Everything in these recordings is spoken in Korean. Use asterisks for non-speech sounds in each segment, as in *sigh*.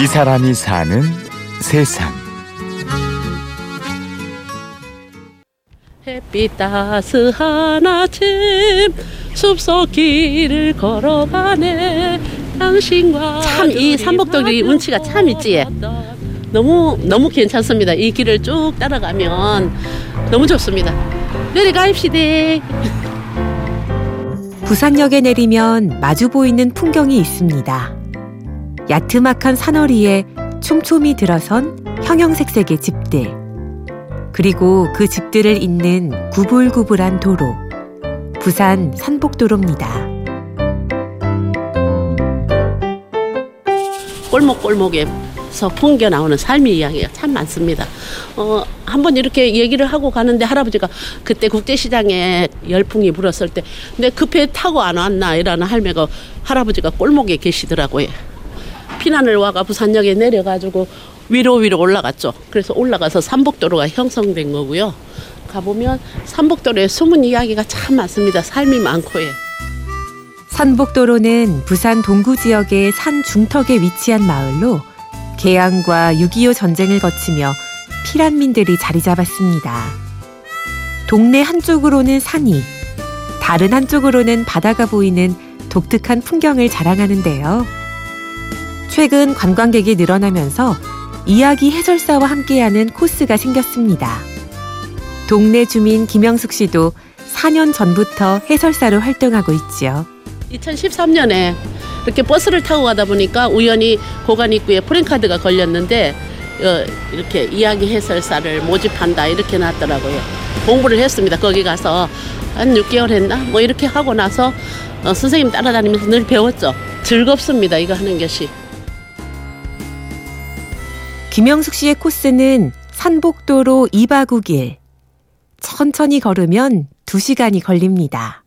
이 사람이 사는 세상. 햇빛 따스한 아침 숲속 길을 걸어가네. 당신과 참 이 삼복도리 운치가 참 있지. 너무 너무 괜찮습니다. 이 길을 쭉 따라가면 너무 좋습니다. 내려가입시다 부산역에 내리면 마주 보이는 풍경이 있습니다. 야트막한 산허리에 촘촘히 들어선 형형색색의 집들. 그리고 그 집들을 잇는 구불구불한 도로. 부산 산복도로입니다. 골목골목에서 풍겨 나오는 삶의 이야기가 참 많습니다. 어, 한번 이렇게 얘기를 하고 가는데 할아버지가 그때 국제시장에 열풍이 불었을 때, 근데 그배 타고 안 왔나 이라는 할매가 할아버지가 골목에 계시더라고요. 피난을 와가 부산역에 내려가지고 위로 위로 올라갔죠. 그래서 올라가서 삼복도로가 형성된 거고요. 가보면 삼복도로에 숨은 이야기가 참 많습니다. 삶이 많고 예. 산복도로는 부산 동구 지역의 산 중턱에 위치한 마을로 개항과 6.25 전쟁을 거치며 피란민들이 자리 잡았습니다. 동네 한쪽으로는 산이, 다른 한쪽으로는 바다가 보이는 독특한 풍경을 자랑하는데요. 최근 관광객이 늘어나면서 이야기 해설사와 함께하는 코스가 생겼습니다. 동네 주민 김영숙 씨도 4년 전부터 해설사로 활동하고 있지요. 2013년에 이렇게 버스를 타고 가다 보니까 우연히 고관 입구에 프랭카드가 걸렸는데 어, 이렇게 이야기 해설사를 모집한다 이렇게 나왔더라고요. 공부를 했습니다. 거기 가서 한 6개월 했나? 뭐 이렇게 하고 나서 어, 선생님 따라다니면서 늘 배웠죠. 즐겁습니다. 이거 하는 것이. 김영숙 씨의 코스는 산복도로 2박 9일. 천천히 걸으면 2시간이 걸립니다.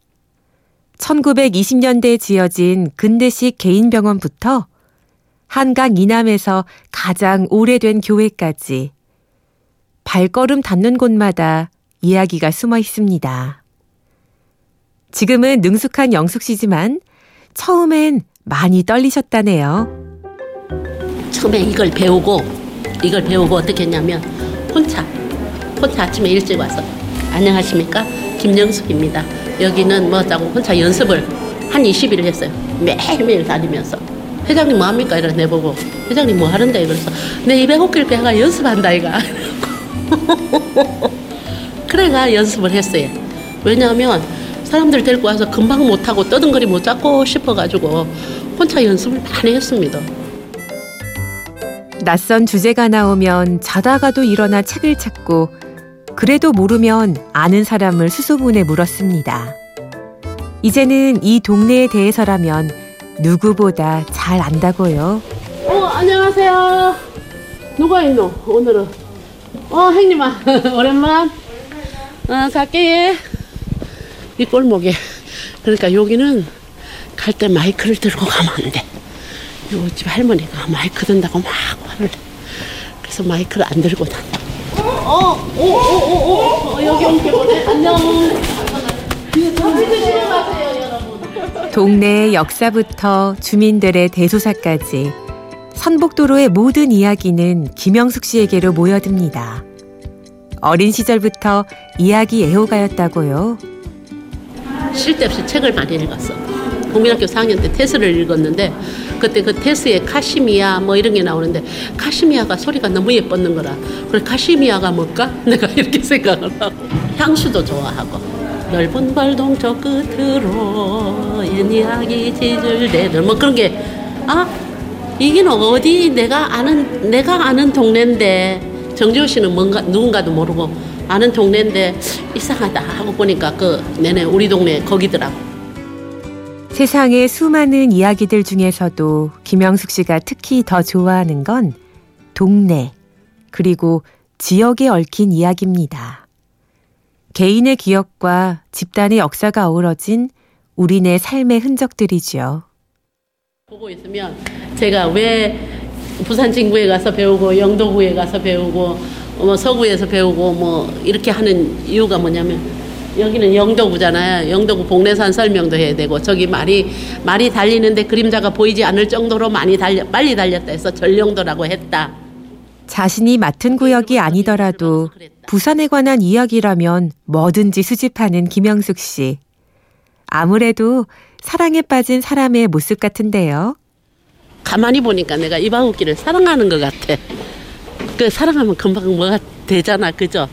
1920년대에 지어진 근대식 개인병원부터 한강 이남에서 가장 오래된 교회까지 발걸음 닿는 곳마다 이야기가 숨어 있습니다. 지금은 능숙한 영숙 씨지만 처음엔 많이 떨리셨다네요. 처음에 이걸 배우고 이걸 배우고 어떻게 했냐면 혼자 혼자 아침에 일찍 와서 안녕하십니까 김영숙입니다. 여기는 뭐자고 혼자 연습을 한 20일 했어요. 매일매일 다니면서 회장님 뭐 합니까? 이래 내보고 회장님 뭐 하는데? 그래서 내 입에 호길 배가 연습한다 이가 *laughs* 그래가 연습을 했어요. 왜냐하면 사람들 데리고 와서 금방 못하고 떠든거리 못 잡고 싶어가지고 혼자 연습을 많이 했습니다. 낯선 주제가 나오면 자다가도 일어나 책을 찾고 그래도 모르면 아는 사람을 수소문해 물었습니다. 이제는 이 동네에 대해서라면 누구보다 잘 안다고요. 어, 안녕하세요. 누가 있노, 오늘은? 어, 형님아, *laughs* 오랜만. 어, 갈게. 이 골목에. 그러니까 여기는 갈 때 마이크를 들고 가면 안 돼. 요 집 할머니가 마이크 든다고 막 화를 내. 그래서 마이크를 안 들고 다녀. 어, 오, 오, 오, 오, 어, 여기 온게 보네. 안녕. 동네의 역사부터 주민들의 대소사까지 선복도로의 모든 이야기는 김영숙 씨에게로 모여듭니다. 어린 시절부터 이야기 애호가였다고요. 쉴데 없이 책을 많이 읽었어. 국민학교 4학년 때 테스를 읽었는데 그때 그 테스에 카시미야 뭐 이런 게 나오는데 카시미야가 소리가 너무 예뻤는 거라. 그래 카시미야가 뭘까? *laughs* 내가 이렇게 생각을 하고 향수도 좋아하고 넓은 발동 저 끝으로 옛 이야기 지질대들 뭐 그런 게 아 이게 어디 내가 아는 내가 아는 동네인데 정지호 씨는 뭔가 누군가도 모르고 아는 동네인데 이상하다 하고 보니까 그 내내 우리 동네 거기더라고. 세상의 수많은 이야기들 중에서도 김영숙 씨가 특히 더 좋아하는 건 동네, 그리고 지역에 얽힌 이야기입니다. 개인의 기억과 집단의 역사가 어우러진 우리네 삶의 흔적들이지요. 보고 있으면 제가 왜 부산 진구에 가서 배우고 영도구에 가서 배우고 뭐 서구에서 배우고 뭐 이렇게 하는 이유가 뭐냐면 여기는 영도구잖아요. 영도구 복례산 설명도 해야 되고 저기 말이 말이 달리는데 그림자가 보이지 않을 정도로 많이 달려 빨리 달렸다 해서 전령도라고 했다. 자신이 맡은 구역이 아니더라도 부산에 관한 이야기라면 뭐든지 수집하는 김영숙 씨. 아무래도 사랑에 빠진 사람의 모습 같은데요. 가만히 보니까 내가 이바웃길을 사랑하는 것 같아. 그 사랑하면 금방 뭐가 되잖아, 그죠?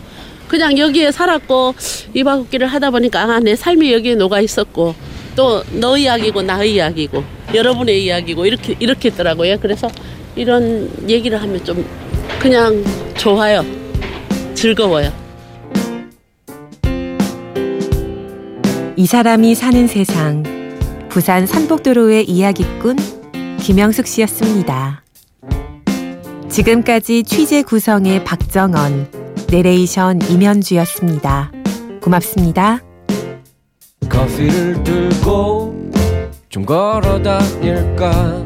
그냥 여기에 살았고 이바웃길을 하다 보니까 아, 내 삶이 여기에 녹아 있었고 또 너 이야기고 나의 이야기고 여러분의 이야기고 이렇게 이렇게 있더라고요. 그래서 이런 얘기를 하면 좀 그냥 좋아요. 즐거워요. 이 사람이 사는 세상. 부산 산복도로의 이야기꾼 김영숙 씨였습니다. 지금까지 취재 구성의 박정원, 내레이션 임현주였습니다. 고맙습니다. 커피를 들고 좀 걸어 다닐까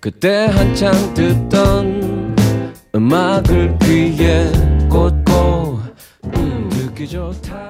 그때 한창 듣던 음악을 귀에 꽂고 음, 듣기 좋다